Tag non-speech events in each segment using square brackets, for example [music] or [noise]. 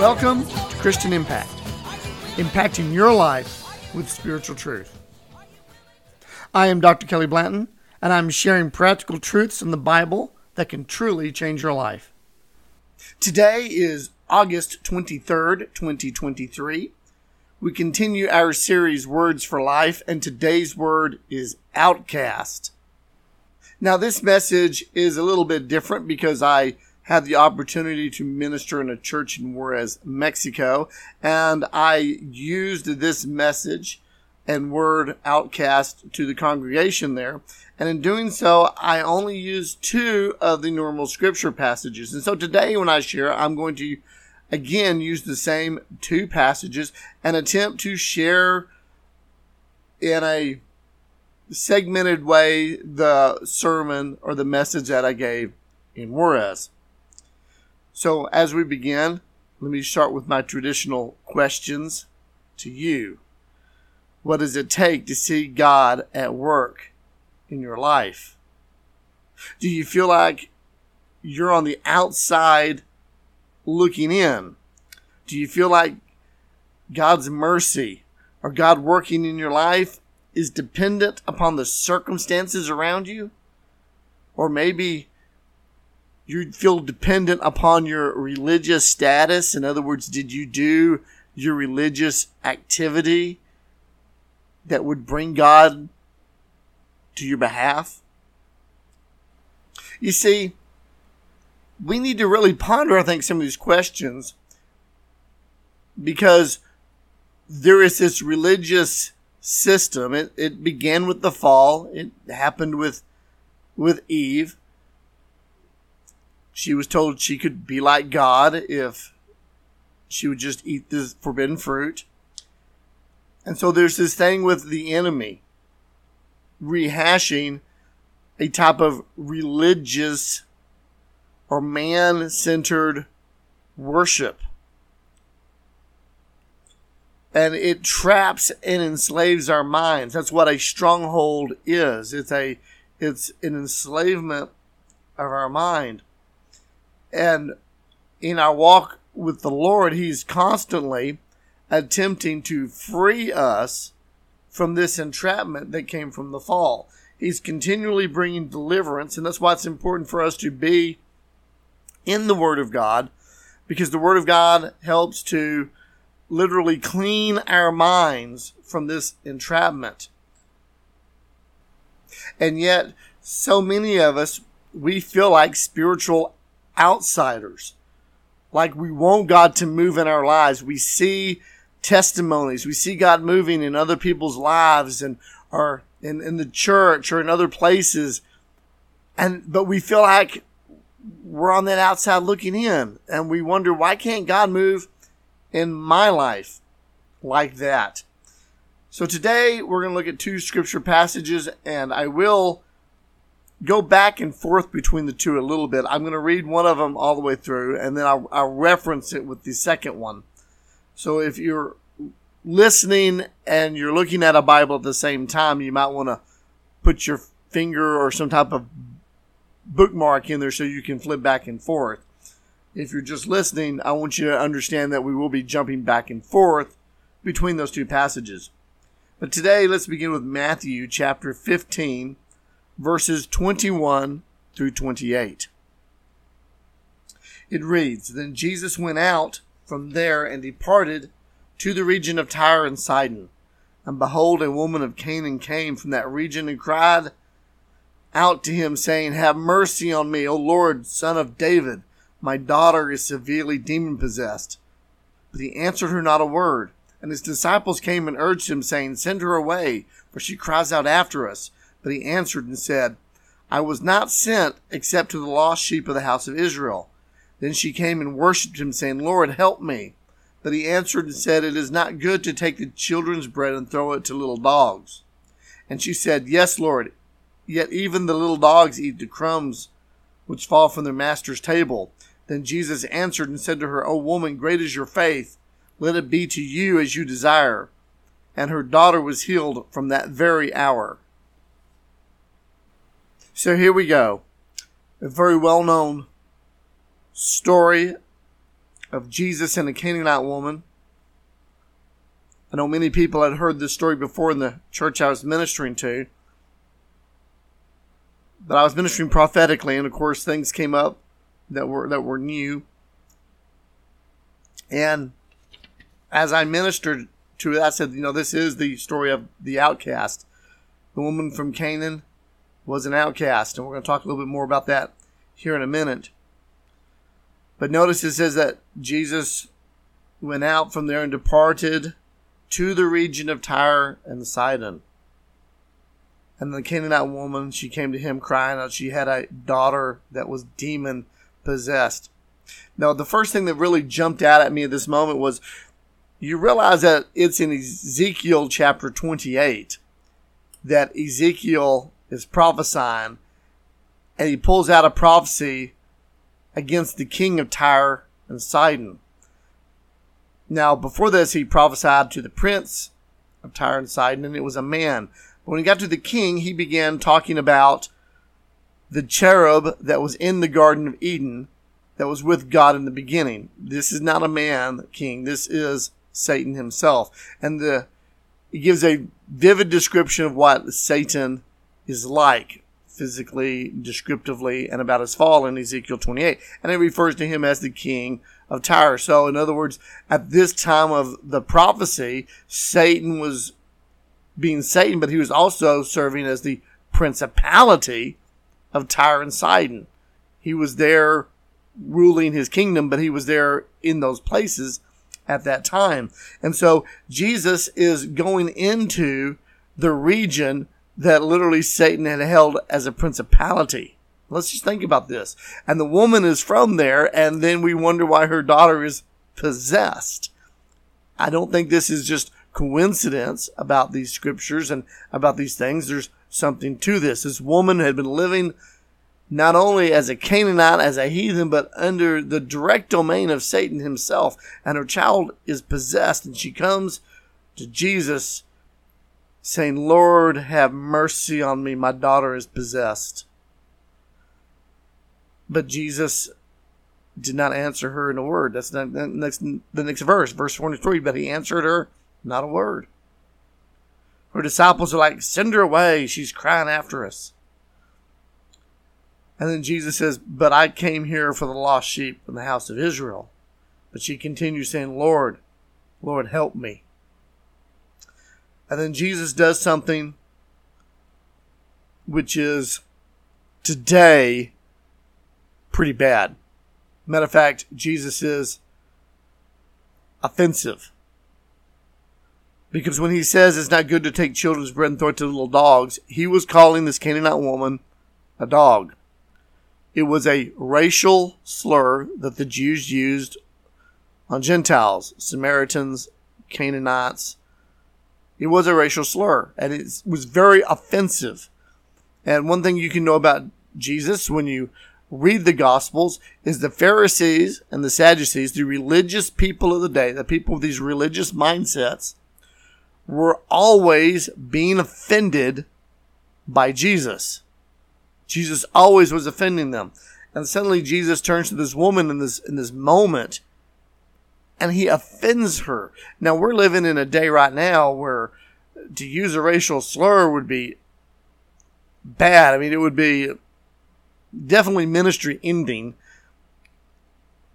Welcome to Christian Impact, impacting your life with spiritual truth. I am Dr. Kelly Blanton, and I'm sharing practical truths in the Bible that can truly change your life. Today is August 23rd, 2023. We continue our series Words for Life, and today's word is outcast. Now, this message is a little bit different because I had the opportunity to minister in a church in Juarez, Mexico, and I used this message and word outcast to the congregation there. And in doing so, I only used two of the normal scripture passages. And so today, when I share, I'm going to again use the same two passages and attempt to share in a segmented way the sermon or the message that I gave in Juarez. So, as we begin, let me start with my traditional questions to you. What does it take to see God at work in your life? Do you feel like you're on the outside looking in? Do you feel like God's mercy or God working in your life is dependent upon the circumstances around you? Or maybe you feel dependent upon your religious status. In other words, did you do your religious activity that would bring God to your behalf? You see, we need to really ponder, I think, some of these questions because there is this religious system. It, it began with the fall. It happened with, with Eve. She was told she could be like God if she would just eat this forbidden fruit. And so there's this thing with the enemy rehashing a type of religious or man centered worship. And it traps and enslaves our minds. That's what a stronghold is. It's a it's an enslavement of our mind. And in our walk with the Lord, He's constantly attempting to free us from this entrapment that came from the fall. He's continually bringing deliverance, and that's why it's important for us to be in the Word of God, because the Word of God helps to literally clean our minds from this entrapment. And yet, so many of us, we feel like spiritual outsiders. Like we want God to move in our lives. We see testimonies. We see God moving in other people's lives and or in, in the church or in other places. And but we feel like we're on that outside looking in and we wonder why can't God move in my life like that? So today we're going to look at two scripture passages and I will go back and forth between the two a little bit. I'm going to read one of them all the way through, and then I'll, I'll, reference it with the second one. So if you're listening and you're looking at a Bible at the same time, you might want to put your finger or some type of bookmark in there so you can flip back and forth. If you're just listening, I want you to understand that we will be jumping back and forth between those two passages. But today, let's begin with Matthew chapter 15 verses 21 through 28. It reads Then Jesus went out from there and departed to the region of Tyre and Sidon. And behold, a woman of Canaan came from that region and cried out to him, saying, Have mercy on me, O Lord, son of David. My daughter is severely demon possessed. But he answered her not a word. And his disciples came and urged him, saying, Send her away, for she cries out after us. But he answered and said, I was not sent except to the lost sheep of the house of Israel. Then she came and worshipped him, saying, Lord, help me. But he answered and said, It is not good to take the children's bread and throw it to little dogs. And she said, Yes, Lord. Yet even the little dogs eat the crumbs which fall from their master's table. Then Jesus answered and said to her, O woman, great is your faith. Let it be to you as you desire. And her daughter was healed from that very hour. So here we go. A very well known story of Jesus and a Canaanite woman. I know many people had heard this story before in the church I was ministering to. But I was ministering prophetically, and of course things came up that were that were new. And as I ministered to it, I said, you know, this is the story of the outcast. The woman from Canaan was an outcast, and we're going to talk a little bit more about that here in a minute. But notice it says that Jesus went out from there and departed to the region of Tyre and Sidon. And the Canaanite woman, she came to him crying out she had a daughter that was demon possessed. Now, the first thing that really jumped out at me at this moment was you realize that it's in Ezekiel chapter 28 that Ezekiel is prophesying and he pulls out a prophecy against the king of Tyre and Sidon. Now, before this, he prophesied to the prince of Tyre and Sidon, and it was a man. But when he got to the king, he began talking about the cherub that was in the Garden of Eden that was with God in the beginning. This is not a man king. This is Satan himself. And the, he gives a vivid description of what Satan is like physically, descriptively, and about his fall in Ezekiel 28. And it refers to him as the king of Tyre. So, in other words, at this time of the prophecy, Satan was being Satan, but he was also serving as the principality of Tyre and Sidon. He was there ruling his kingdom, but he was there in those places at that time. And so Jesus is going into the region that literally Satan had held as a principality. Let's just think about this. And the woman is from there, and then we wonder why her daughter is possessed. I don't think this is just coincidence about these scriptures and about these things. There's something to this. This woman had been living not only as a Canaanite, as a heathen, but under the direct domain of Satan himself. And her child is possessed, and she comes to Jesus saying, Lord, have mercy on me. My daughter is possessed. But Jesus did not answer her in a word. That's the next, the next verse, verse 23. But he answered her not a word. Her disciples are like, send her away. She's crying after us. And then Jesus says, But I came here for the lost sheep in the house of Israel. But she continues saying, Lord, Lord, help me. And then Jesus does something which is today pretty bad. Matter of fact, Jesus is offensive. Because when he says it's not good to take children's bread and throw it to little dogs, he was calling this Canaanite woman a dog. It was a racial slur that the Jews used on Gentiles, Samaritans, Canaanites, it was a racial slur, and it was very offensive. And one thing you can know about Jesus when you read the Gospels is the Pharisees and the Sadducees, the religious people of the day, the people with these religious mindsets, were always being offended by Jesus. Jesus always was offending them. And suddenly Jesus turns to this woman in this in this moment and he offends her. Now we're living in a day right now where to use a racial slur would be bad. I mean, it would be definitely ministry ending.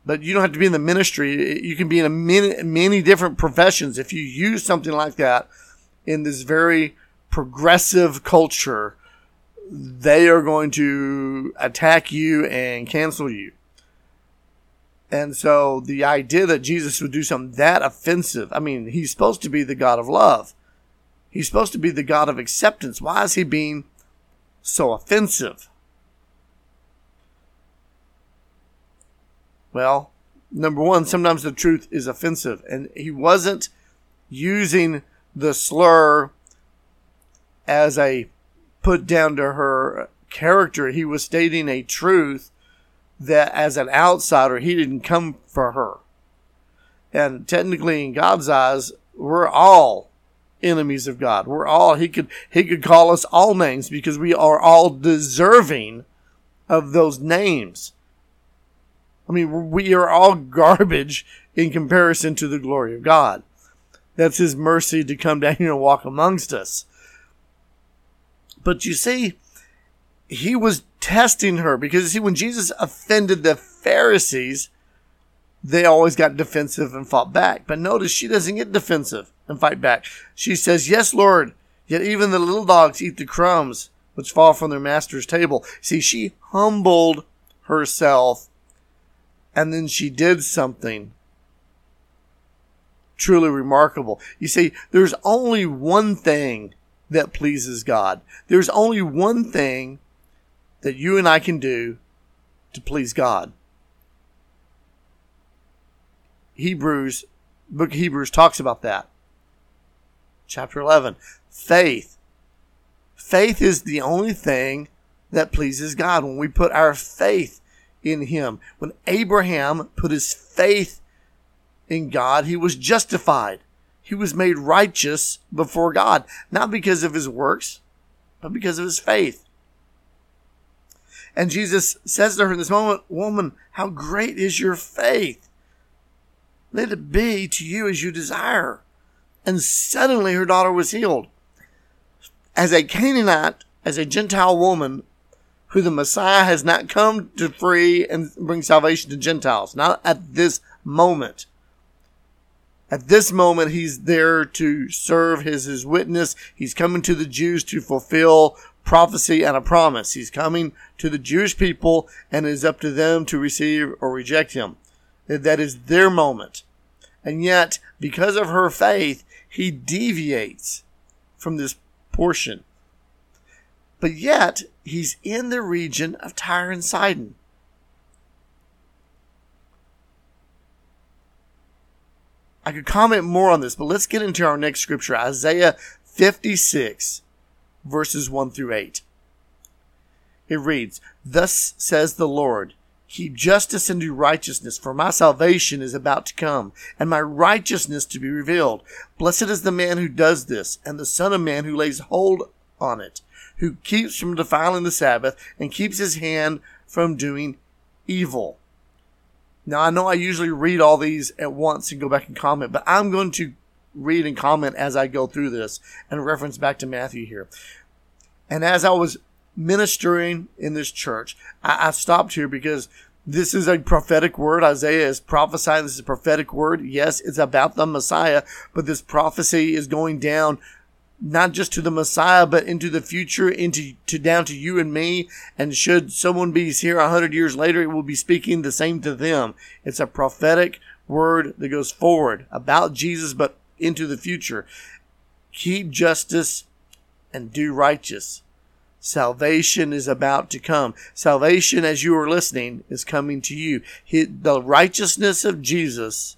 But you don't have to be in the ministry. You can be in many, many different professions. If you use something like that in this very progressive culture, they are going to attack you and cancel you. And so the idea that Jesus would do something that offensive, I mean, he's supposed to be the God of love. He's supposed to be the God of acceptance. Why is he being so offensive? Well, number one, sometimes the truth is offensive. And he wasn't using the slur as a put down to her character. He was stating a truth that as an outsider, he didn't come for her. And technically, in God's eyes, we're all enemies of God. We're all he could he could call us all names because we are all deserving of those names. I mean, we are all garbage in comparison to the glory of God. That's his mercy to come down here and walk amongst us. But you see, he was testing her because see, when Jesus offended the Pharisees, they always got defensive and fought back. But notice she doesn't get defensive and fight back. She says, Yes, Lord, yet even the little dogs eat the crumbs which fall from their master's table. See, she humbled herself and then she did something truly remarkable. You see, there's only one thing that pleases God. There's only one thing that you and I can do to please God. Hebrews, book of Hebrews talks about that. Chapter 11. Faith. Faith is the only thing that pleases God when we put our faith in Him. When Abraham put his faith in God, he was justified. He was made righteous before God, not because of his works, but because of his faith. And Jesus says to her in this moment, Woman, how great is your faith? Let it be to you as you desire. And suddenly her daughter was healed. As a Canaanite, as a Gentile woman, who the Messiah has not come to free and bring salvation to Gentiles, not at this moment. At this moment, he's there to serve his, his witness. He's coming to the Jews to fulfill prophecy and a promise. He's coming to the Jewish people and it is up to them to receive or reject him. That is their moment. And yet, because of her faith, he deviates from this portion. But yet, he's in the region of Tyre and Sidon. I could comment more on this, but let's get into our next scripture, Isaiah 56, verses 1 through 8. It reads, Thus says the Lord, Keep justice and do righteousness, for my salvation is about to come, and my righteousness to be revealed. Blessed is the man who does this, and the Son of Man who lays hold on it, who keeps from defiling the Sabbath, and keeps his hand from doing evil. Now, I know I usually read all these at once and go back and comment, but I'm going to read and comment as I go through this and reference back to Matthew here. And as I was ministering in this church, I, I stopped here because this is a prophetic word. Isaiah is prophesying. This is a prophetic word. Yes, it's about the Messiah, but this prophecy is going down not just to the Messiah, but into the future, into to down to you and me. And should someone be here a hundred years later, it will be speaking the same to them. It's a prophetic word that goes forward about Jesus, but into the future. Keep justice and do righteous. Salvation is about to come. Salvation, as you are listening, is coming to you. The righteousness of Jesus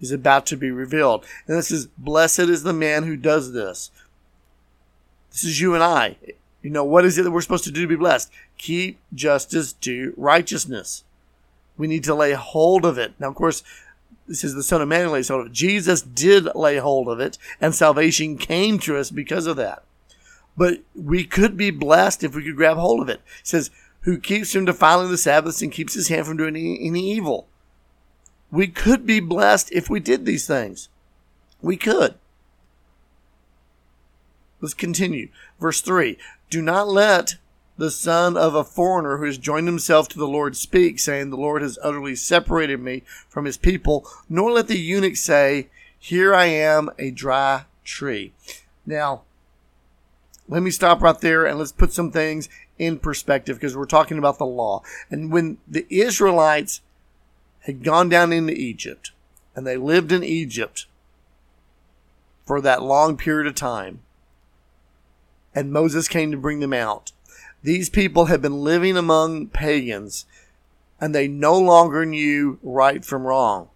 is about to be revealed. And this is, blessed is the man who does this. This is you and I. You know, what is it that we're supposed to do to be blessed? Keep justice, do righteousness. We need to lay hold of it. Now, of course, this is the Son of Man lays hold of it. Jesus did lay hold of it, and salvation came to us because of that. But we could be blessed if we could grab hold of it. It says, who keeps from defiling the Sabbaths and keeps his hand from doing any, any evil. We could be blessed if we did these things. We could. Let's continue. Verse 3 Do not let the son of a foreigner who has joined himself to the Lord speak, saying, The Lord has utterly separated me from his people, nor let the eunuch say, Here I am, a dry tree. Now, let me stop right there and let's put some things in perspective because we're talking about the law. And when the Israelites had gone down into Egypt and they lived in Egypt for that long period of time, and Moses came to bring them out. These people had been living among pagans and they no longer knew right from wrong.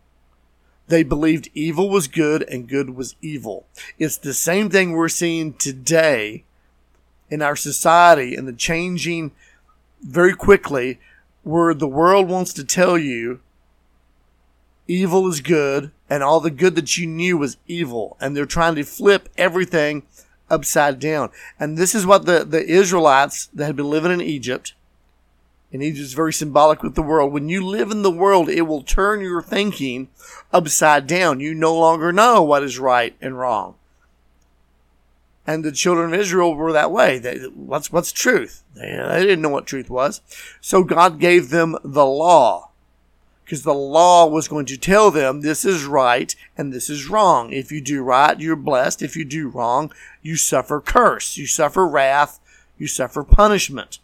They believed evil was good and good was evil. It's the same thing we're seeing today in our society and the changing very quickly where the world wants to tell you evil is good and all the good that you knew was evil and they're trying to flip everything upside down and this is what the, the israelites that had been living in egypt and egypt is very symbolic with the world when you live in the world it will turn your thinking upside down you no longer know what is right and wrong and the children of Israel were that way. They, what's what's truth? They, they didn't know what truth was. So God gave them the law because the law was going to tell them this is right and this is wrong. If you do right, you're blessed. If you do wrong, you suffer curse, you suffer wrath, you suffer punishment.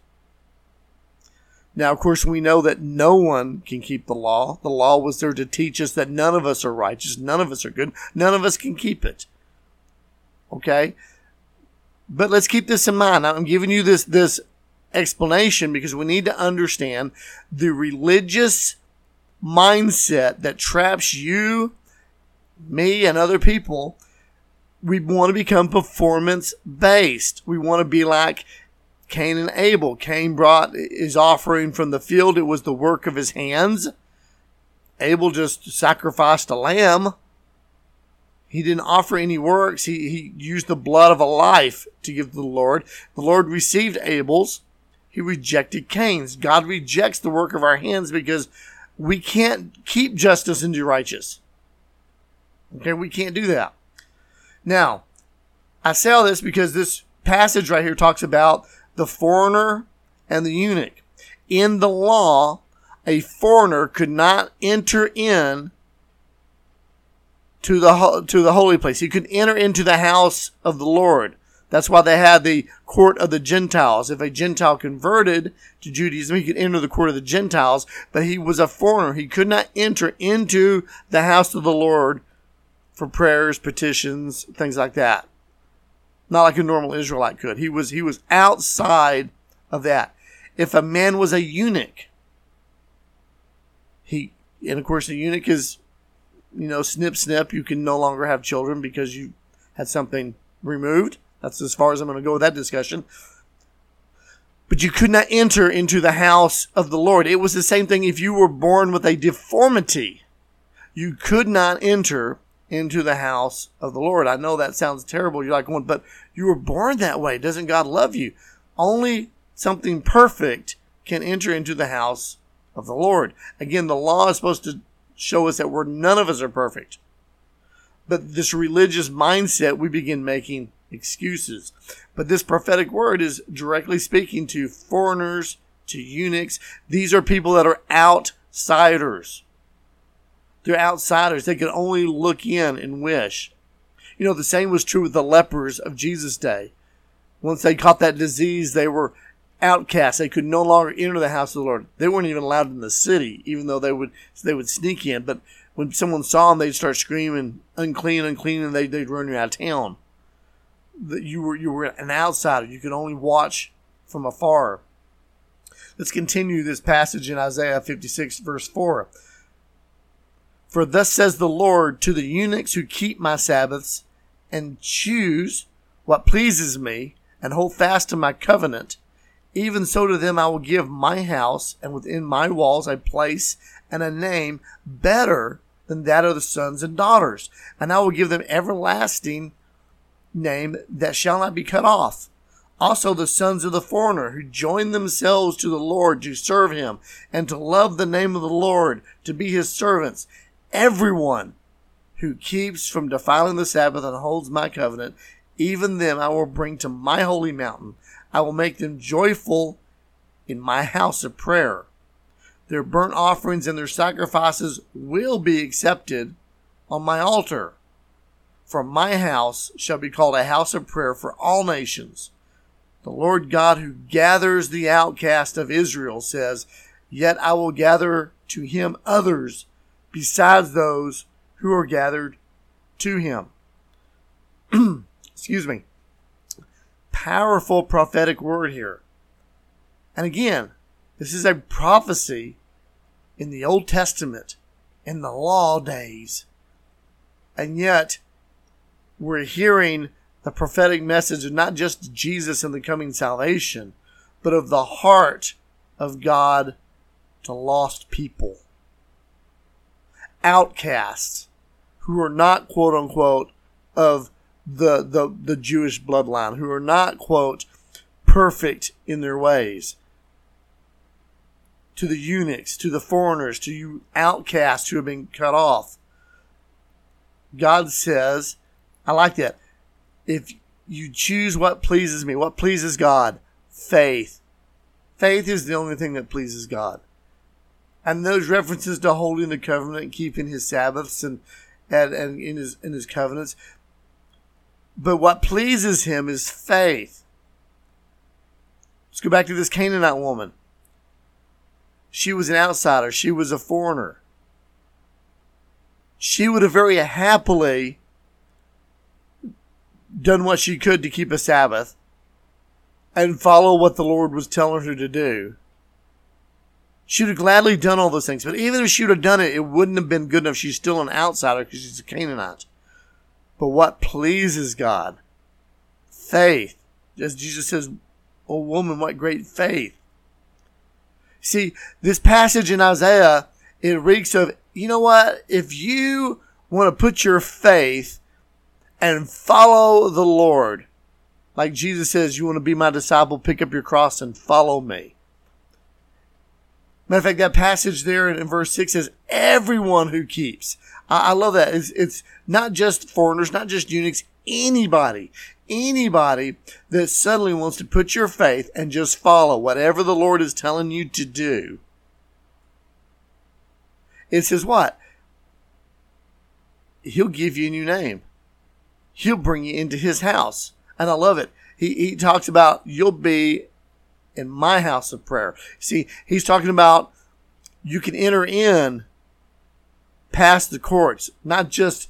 Now, of course, we know that no one can keep the law. The law was there to teach us that none of us are righteous, none of us are good, none of us can keep it. Okay? But let's keep this in mind. I'm giving you this, this explanation because we need to understand the religious mindset that traps you, me, and other people. We want to become performance based. We want to be like Cain and Abel. Cain brought his offering from the field. It was the work of his hands. Abel just sacrificed a lamb. He didn't offer any works. He, he used the blood of a life to give to the Lord. The Lord received Abel's. He rejected Cain's. God rejects the work of our hands because we can't keep justice and do righteous. Okay, we can't do that. Now, I say all this because this passage right here talks about the foreigner and the eunuch. In the law, a foreigner could not enter in to the to the holy place. He could enter into the house of the Lord. That's why they had the court of the Gentiles. If a Gentile converted to Judaism, he could enter the court of the Gentiles, but he was a foreigner. He could not enter into the house of the Lord for prayers, petitions, things like that. Not like a normal Israelite could. He was he was outside of that. If a man was a eunuch, he and of course a eunuch is you know, snip, snip, you can no longer have children because you had something removed. That's as far as I'm going to go with that discussion. But you could not enter into the house of the Lord. It was the same thing if you were born with a deformity. You could not enter into the house of the Lord. I know that sounds terrible. You're like, but you were born that way. Doesn't God love you? Only something perfect can enter into the house of the Lord. Again, the law is supposed to show us that we're none of us are perfect. But this religious mindset, we begin making excuses. But this prophetic word is directly speaking to foreigners, to eunuchs. These are people that are outsiders. They're outsiders. They can only look in and wish. You know, the same was true with the lepers of Jesus' day. Once they caught that disease, they were outcasts. They could no longer enter the house of the Lord. They weren't even allowed in the city, even though they would they would sneak in. But when someone saw them, they'd start screaming, "Unclean, unclean!" and they, they'd run you out of town. That you were you were an outsider. You could only watch from afar. Let's continue this passage in Isaiah 56, verse 4. For thus says the Lord to the eunuchs who keep my Sabbaths and choose what pleases me and hold fast to my covenant even so to them I will give my house, and within my walls a place and a name better than that of the sons and daughters. And I will give them everlasting name that shall not be cut off. Also the sons of the foreigner who join themselves to the Lord to serve him and to love the name of the Lord, to be his servants. Everyone who keeps from defiling the Sabbath and holds my covenant, even them I will bring to my holy mountain I will make them joyful in my house of prayer. Their burnt offerings and their sacrifices will be accepted on my altar. For my house shall be called a house of prayer for all nations. The Lord God who gathers the outcast of Israel says, Yet I will gather to him others besides those who are gathered to him. [clears throat] Excuse me powerful prophetic word here. And again, this is a prophecy in the Old Testament, in the law days. And yet, we're hearing the prophetic message of not just Jesus and the coming salvation, but of the heart of God to lost people. Outcasts who are not quote unquote of the, the, the Jewish bloodline, who are not quote perfect in their ways. To the eunuchs, to the foreigners, to you outcasts who have been cut off. God says, I like that. If you choose what pleases me, what pleases God, faith. Faith is the only thing that pleases God. And those references to holding the covenant and keeping his Sabbaths and, and, and in his in his covenants. But what pleases him is faith. Let's go back to this Canaanite woman. She was an outsider. She was a foreigner. She would have very happily done what she could to keep a Sabbath and follow what the Lord was telling her to do. She would have gladly done all those things. But even if she would have done it, it wouldn't have been good enough. She's still an outsider because she's a Canaanite. But what pleases God? Faith. As Jesus says, Oh woman, what great faith. See, this passage in Isaiah, it reeks of, you know what? If you want to put your faith and follow the Lord, like Jesus says, you want to be my disciple, pick up your cross and follow me. Matter of fact, that passage there in, verse 6 says, everyone who keeps. I, I love that. It's, it's not just foreigners, not just eunuchs, anybody, anybody that suddenly wants to put your faith and just follow whatever the Lord is telling you to do. It says what? He'll give you a new name. He'll bring you into his house. And I love it. He, he talks about you'll be in my house of prayer. See, he's talking about you can enter in past the courts, not just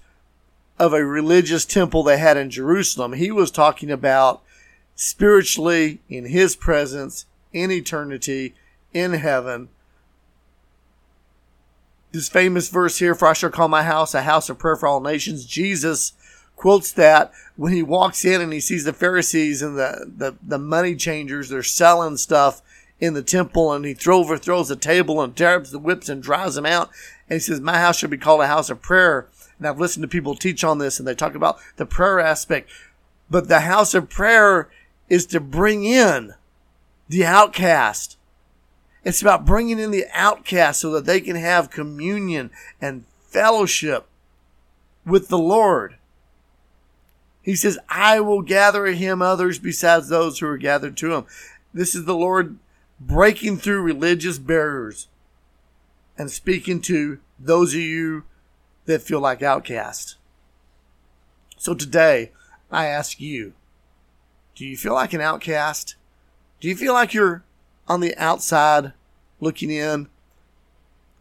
of a religious temple they had in Jerusalem. He was talking about spiritually in his presence, in eternity, in heaven. This famous verse here, for I shall call my house a house of prayer for all nations. Jesus quotes that when he walks in and he sees the Pharisees and the, the, the money changers, they're selling stuff in the temple and he throws overthrows the table and tears the whips and drives them out. And he says, my house should be called a house of prayer. And I've listened to people teach on this and they talk about the prayer aspect. But the house of prayer is to bring in the outcast. It's about bringing in the outcast so that they can have communion and fellowship with the Lord. He says, I will gather him others besides those who are gathered to him. This is the Lord breaking through religious barriers and speaking to those of you that feel like outcasts. So today, I ask you, do you feel like an outcast? Do you feel like you're on the outside looking in?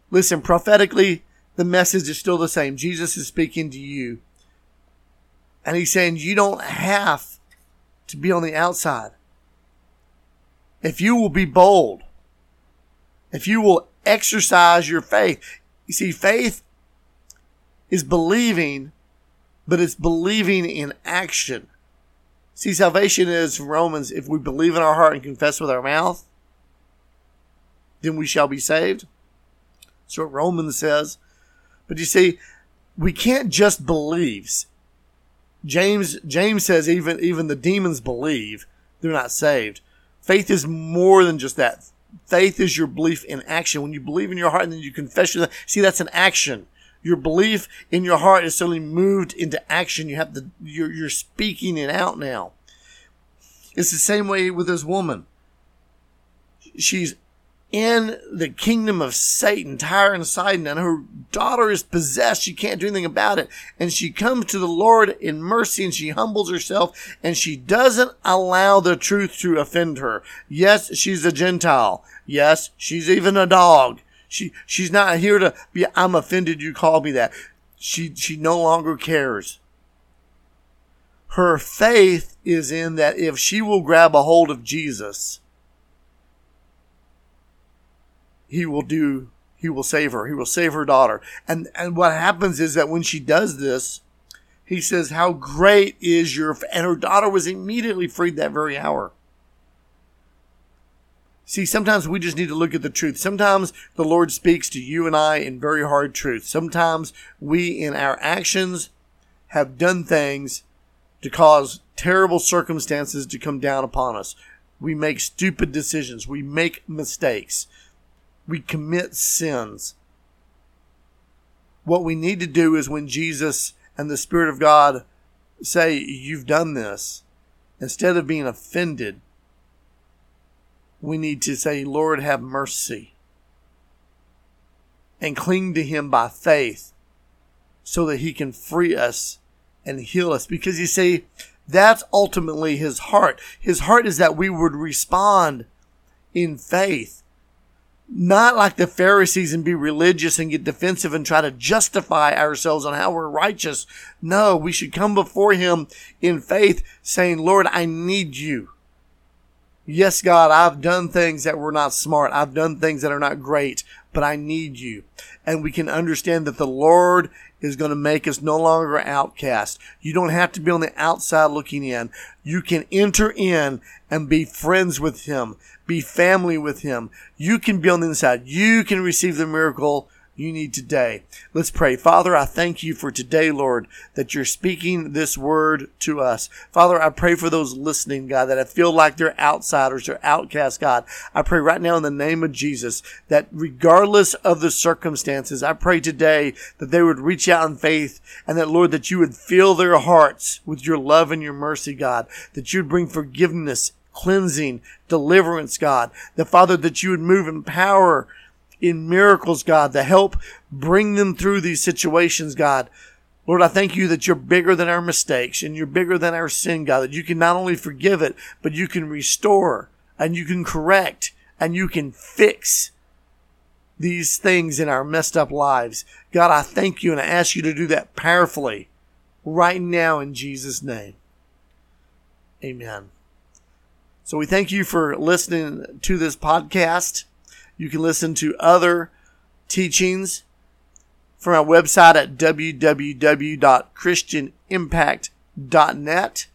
Listen, prophetically, the message is still the same. Jesus is speaking to you. And he's saying you don't have to be on the outside. If you will be bold, if you will exercise your faith. You see, faith is believing, but it's believing in action. See, salvation is Romans, if we believe in our heart and confess with our mouth, then we shall be saved. That's what Romans says. But you see, we can't just believe. James James says even even the demons believe they're not saved. Faith is more than just that. Faith is your belief in action. When you believe in your heart and then you confess your see that's an action. Your belief in your heart is suddenly moved into action. You have the you're you're speaking it out now. It's the same way with this woman. She's in the kingdom of Satan, Tyre and Sidon, and her daughter is possessed. She can't do anything about it. And she comes to the Lord in mercy and she humbles herself and she doesn't allow the truth to offend her. Yes, she's a Gentile. Yes, she's even a dog. She, she's not here to be, I'm offended you called me that. She, she no longer cares. Her faith is in that if she will grab a hold of Jesus, he will do he will save her. He will save her daughter. And and what happens is that when she does this, he says, How great is your and her daughter was immediately freed that very hour. See, sometimes we just need to look at the truth. Sometimes the Lord speaks to you and I in very hard truth. Sometimes we, in our actions, have done things to cause terrible circumstances to come down upon us. We make stupid decisions. We make mistakes. We commit sins. What we need to do is when Jesus and the Spirit of God say, You've done this, instead of being offended, we need to say, Lord, have mercy. And cling to Him by faith so that He can free us and heal us. Because you see, that's ultimately His heart. His heart is that we would respond in faith. Not like the Pharisees and be religious and get defensive and try to justify ourselves on how we're righteous. No, we should come before Him in faith saying, Lord, I need you. Yes, God, I've done things that were not smart. I've done things that are not great, but I need you. And we can understand that the Lord is going to make us no longer outcast. You don't have to be on the outside looking in. You can enter in and be friends with Him, be family with Him. You can be on the inside. You can receive the miracle you need today. Let's pray. Father, I thank you for today, Lord, that you're speaking this word to us. Father, I pray for those listening, God, that I feel like they're outsiders, they're outcasts, God. I pray right now in the name of Jesus that regardless of the circumstances, I pray today that they would reach out in faith and that, Lord, that you would fill their hearts with your love and your mercy, God, that you'd bring forgiveness, cleansing, deliverance, God. The Father, that you would move in power in miracles, God, to help bring them through these situations, God. Lord, I thank you that you're bigger than our mistakes and you're bigger than our sin, God, that you can not only forgive it, but you can restore and you can correct and you can fix these things in our messed up lives. God, I thank you and I ask you to do that powerfully right now in Jesus' name. Amen. So we thank you for listening to this podcast. You can listen to other teachings from our website at www.christianimpact.net.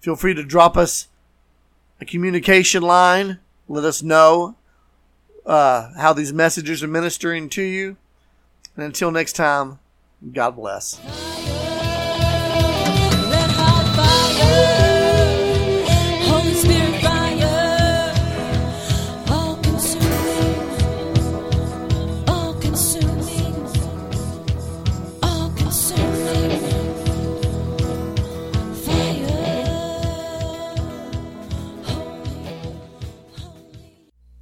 Feel free to drop us a communication line. Let us know uh, how these messages are ministering to you. And until next time, God bless.